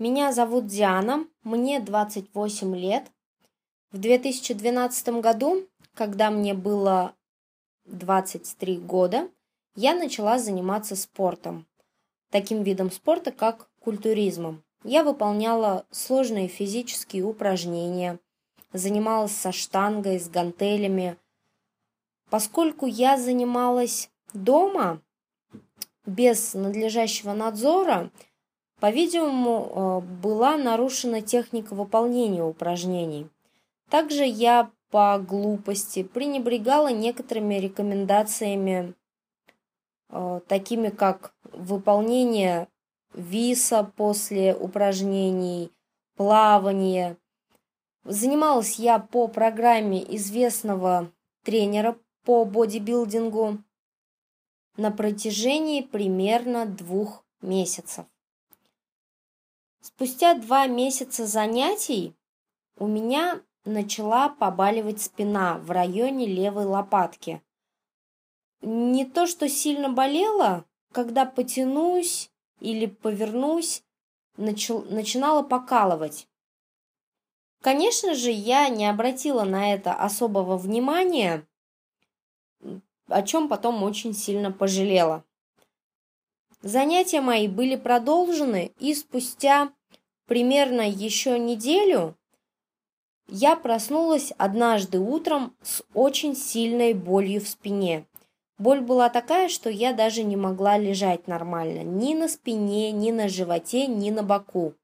Меня зовут Диана, мне 28 лет. В 2012 году, когда мне было 23 года, я начала заниматься спортом, таким видом спорта, как культуризмом. Я выполняла сложные физические упражнения, занималась со штангой, с гантелями. Поскольку я занималась дома без надлежащего надзора, по-видимому, э, была нарушена техника выполнения упражнений. Также я по глупости пренебрегала некоторыми рекомендациями, э, такими как выполнение виса после упражнений, плавание. Занималась я по программе известного тренера по бодибилдингу на протяжении примерно двух месяцев. Спустя два месяца занятий у меня начала побаливать спина в районе левой лопатки. Не то, что сильно болела, когда потянусь или повернусь, начал, начинала покалывать. Конечно же, я не обратила на это особого внимания, о чем потом очень сильно пожалела. Занятия мои были продолжены, и спустя примерно еще неделю я проснулась однажды утром с очень сильной болью в спине. Боль была такая, что я даже не могла лежать нормально. Ни на спине, ни на животе, ни на боку.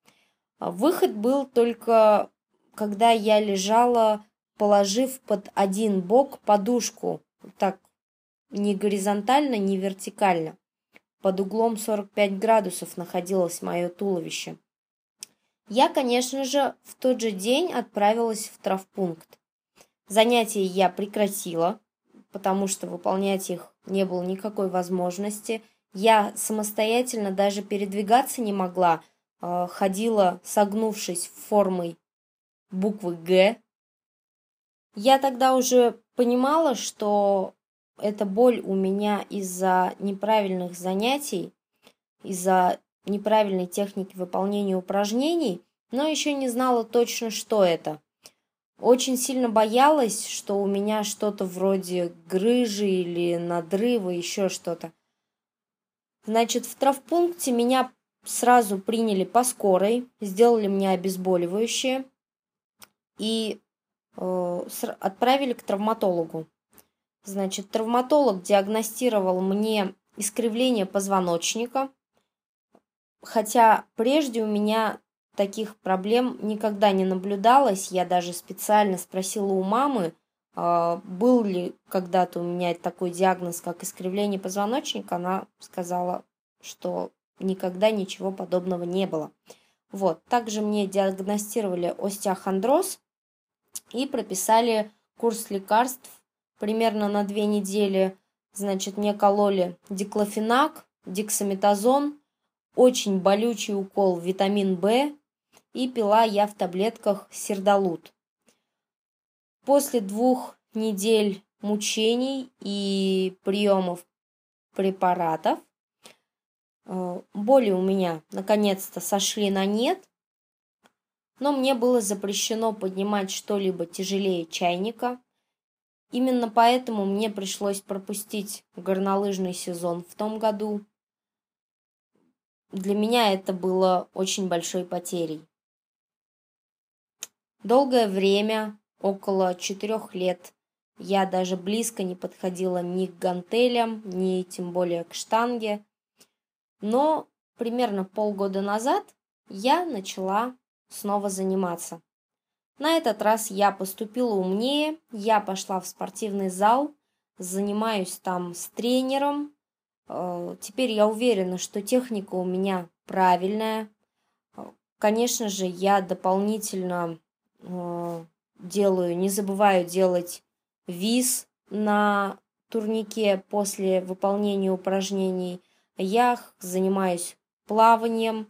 Выход был только, когда я лежала, положив под один бок подушку. Так, не горизонтально, не вертикально. Под углом 45 градусов находилось мое туловище. Я, конечно же, в тот же день отправилась в травпункт. Занятия я прекратила, потому что выполнять их не было никакой возможности. Я самостоятельно даже передвигаться не могла, а, ходила, согнувшись формой буквы «Г». Я тогда уже понимала, что эта боль у меня из-за неправильных занятий, из-за неправильной техники выполнения упражнений, но еще не знала точно, что это. Очень сильно боялась, что у меня что-то вроде грыжи или надрыва, еще что-то. Значит, в травпункте меня сразу приняли по скорой, сделали мне обезболивающее и э, отправили к травматологу. Значит, травматолог диагностировал мне искривление позвоночника, хотя прежде у меня таких проблем никогда не наблюдалось. Я даже специально спросила у мамы, а, был ли когда-то у меня такой диагноз, как искривление позвоночника. Она сказала, что никогда ничего подобного не было. Вот. Также мне диагностировали остеохондроз и прописали курс лекарств примерно на две недели. Значит, мне кололи диклофенак, дексаметазон, очень болючий укол витамин В, и пила я в таблетках сердолут. После двух недель мучений и приемов препаратов э, боли у меня наконец-то сошли на нет, но мне было запрещено поднимать что-либо тяжелее чайника. Именно поэтому мне пришлось пропустить горнолыжный сезон в том году. Для меня это было очень большой потерей. Долгое время, около четырех лет, я даже близко не подходила ни к гантелям, ни тем более к штанге. Но примерно полгода назад я начала снова заниматься. На этот раз я поступила умнее, я пошла в спортивный зал, занимаюсь там с тренером. Э, теперь я уверена, что техника у меня правильная. Э, конечно же, я дополнительно Э, делаю, не забываю делать виз на турнике после выполнения упражнений. Я занимаюсь плаванием,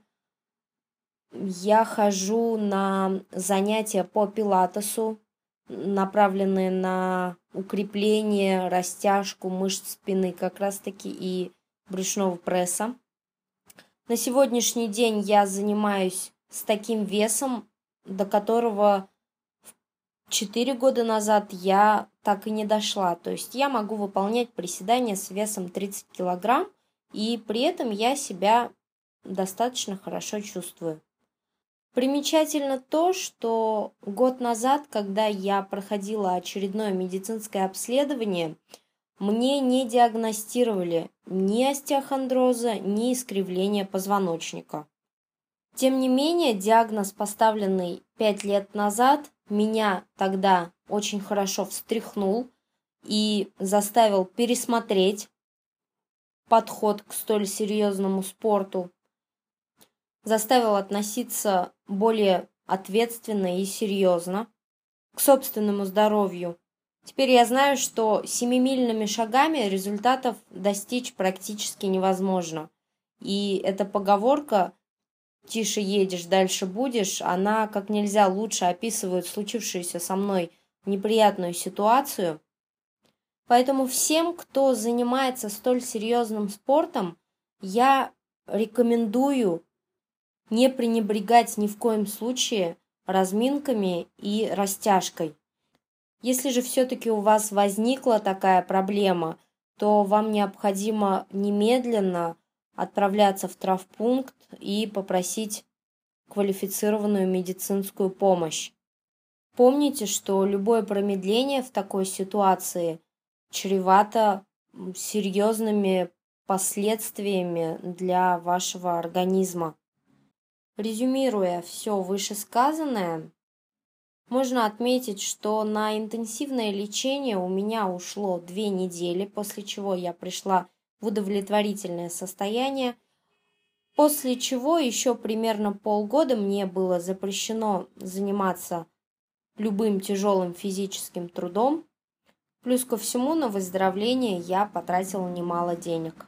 я хожу на занятия по пилатесу, направленные на укрепление, растяжку мышц спины как раз-таки и брюшного пресса. На сегодняшний день я занимаюсь с таким весом, до которого 4 года назад я так и не дошла. То есть я могу выполнять приседания с весом 30 килограмм, и при этом я себя достаточно хорошо чувствую. Примечательно то, что год назад, когда я проходила очередное медицинское обследование, мне не диагностировали ни остеохондроза, ни искривления позвоночника. Тем не менее, диагноз, поставленный 5 лет назад, меня тогда очень хорошо встряхнул и заставил пересмотреть подход к столь серьезному спорту, заставил относиться более ответственно и серьезно к собственному здоровью. Теперь я знаю, что семимильными шагами результатов достичь практически невозможно. И эта поговорка «тише едешь, дальше будешь», она как нельзя лучше описывает случившуюся со мной неприятную ситуацию. Поэтому всем, кто занимается столь серьезным спортом, я рекомендую не пренебрегать ни в коем случае разминками и растяжкой. Если же все-таки у вас возникла такая проблема, то вам необходимо немедленно отправляться в травпункт и попросить квалифицированную медицинскую помощь. Помните, что любое промедление в такой ситуации чревато серьезными последствиями для вашего организма. Резюмируя все вышесказанное, можно отметить, что на интенсивное лечение у меня ушло две недели, после чего я пришла в удовлетворительное состояние, после чего еще примерно полгода мне было запрещено заниматься любым тяжелым физическим трудом. Плюс ко всему на выздоровление я потратила немало денег.